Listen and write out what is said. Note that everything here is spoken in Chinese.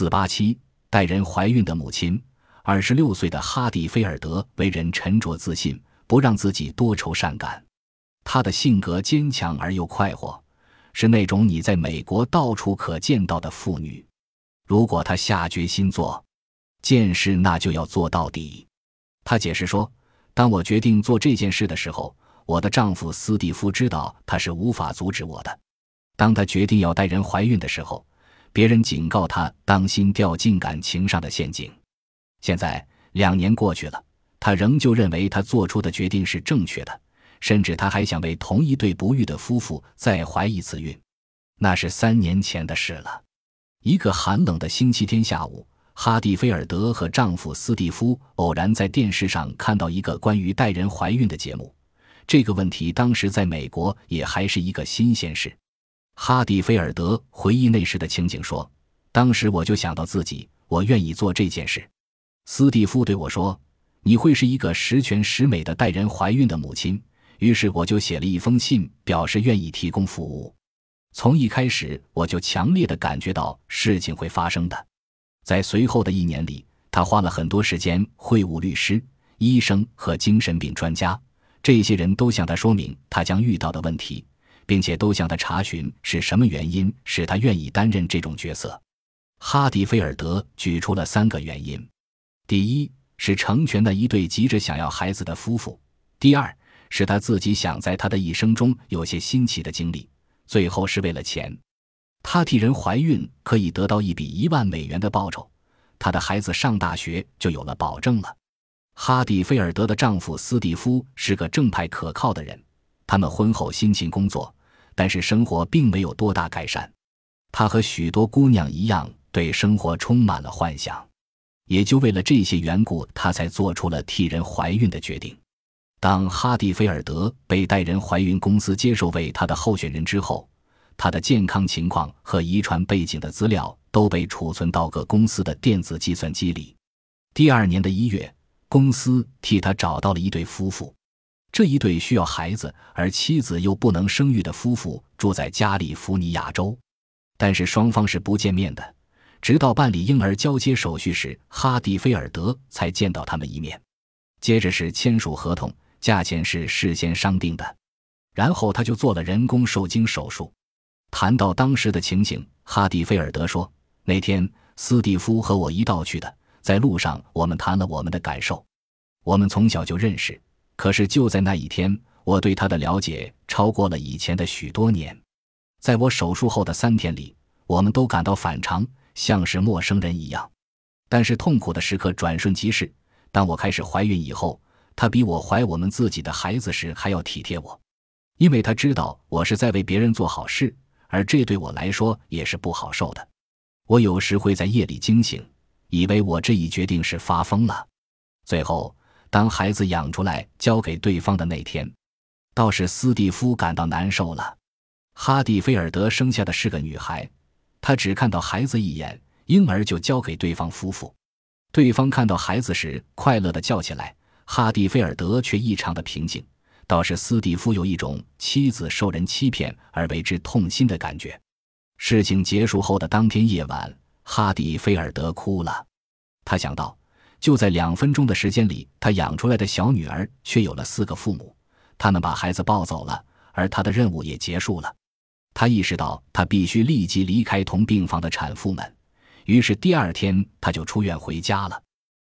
四八七，带人怀孕的母亲。二十六岁的哈蒂菲尔德为人沉着自信，不让自己多愁善感。她的性格坚强而又快活，是那种你在美国到处可见到的妇女。如果她下决心做件事，那就要做到底。她解释说：“当我决定做这件事的时候，我的丈夫斯蒂夫知道他是无法阻止我的。当他决定要带人怀孕的时候，别人警告他当心掉进感情上的陷阱。”现在两年过去了，他仍旧认为他做出的决定是正确的，甚至他还想为同一对不育的夫妇再怀一次孕。那是三年前的事了。一个寒冷的星期天下午，哈蒂菲尔德和丈夫斯蒂夫偶然在电视上看到一个关于带人怀孕的节目。这个问题当时在美国也还是一个新鲜事。哈蒂菲尔德回忆那时的情景说：“当时我就想到自己，我愿意做这件事。”斯蒂夫对我说：“你会是一个十全十美的带人怀孕的母亲。”于是我就写了一封信，表示愿意提供服务。从一开始，我就强烈的感觉到事情会发生的。在随后的一年里，他花了很多时间会晤律师、医生和精神病专家，这些人都向他说明他将遇到的问题，并且都向他查询是什么原因使他愿意担任这种角色。哈迪菲尔德举出了三个原因。第一是成全那一对急着想要孩子的夫妇，第二是他自己想在他的一生中有些新奇的经历，最后是为了钱。他替人怀孕可以得到一笔一万美元的报酬，他的孩子上大学就有了保证了。哈蒂菲尔德的丈夫斯蒂夫是个正派可靠的人，他们婚后辛勤工作，但是生活并没有多大改善。他和许多姑娘一样，对生活充满了幻想。也就为了这些缘故，他才做出了替人怀孕的决定。当哈蒂菲尔德被带人怀孕公司接受为他的候选人之后，他的健康情况和遗传背景的资料都被储存到各公司的电子计算机里。第二年的一月，公司替他找到了一对夫妇。这一对需要孩子而妻子又不能生育的夫妇住在加利福尼亚州，但是双方是不见面的。直到办理婴儿交接手续时，哈蒂菲尔德才见到他们一面。接着是签署合同，价钱是事先商定的。然后他就做了人工受精手术。谈到当时的情形，哈蒂菲尔德说：“那天斯蒂夫和我一道去的，在路上我们谈了我们的感受。我们从小就认识，可是就在那一天，我对他的了解超过了以前的许多年。在我手术后的三天里，我们都感到反常。”像是陌生人一样，但是痛苦的时刻转瞬即逝。当我开始怀孕以后，他比我怀我们自己的孩子时还要体贴我，因为他知道我是在为别人做好事，而这对我来说也是不好受的。我有时会在夜里惊醒，以为我这一决定是发疯了。最后，当孩子养出来交给对方的那天，倒是斯蒂夫感到难受了。哈蒂菲尔德生下的是个女孩。他只看到孩子一眼，婴儿就交给对方夫妇。对方看到孩子时，快乐地叫起来。哈蒂菲尔德却异常的平静，倒是斯蒂夫有一种妻子受人欺骗而为之痛心的感觉。事情结束后的当天夜晚，哈蒂菲尔德哭了。他想到，就在两分钟的时间里，他养出来的小女儿却有了四个父母，他们把孩子抱走了，而他的任务也结束了。他意识到他必须立即离开同病房的产妇们，于是第二天他就出院回家了。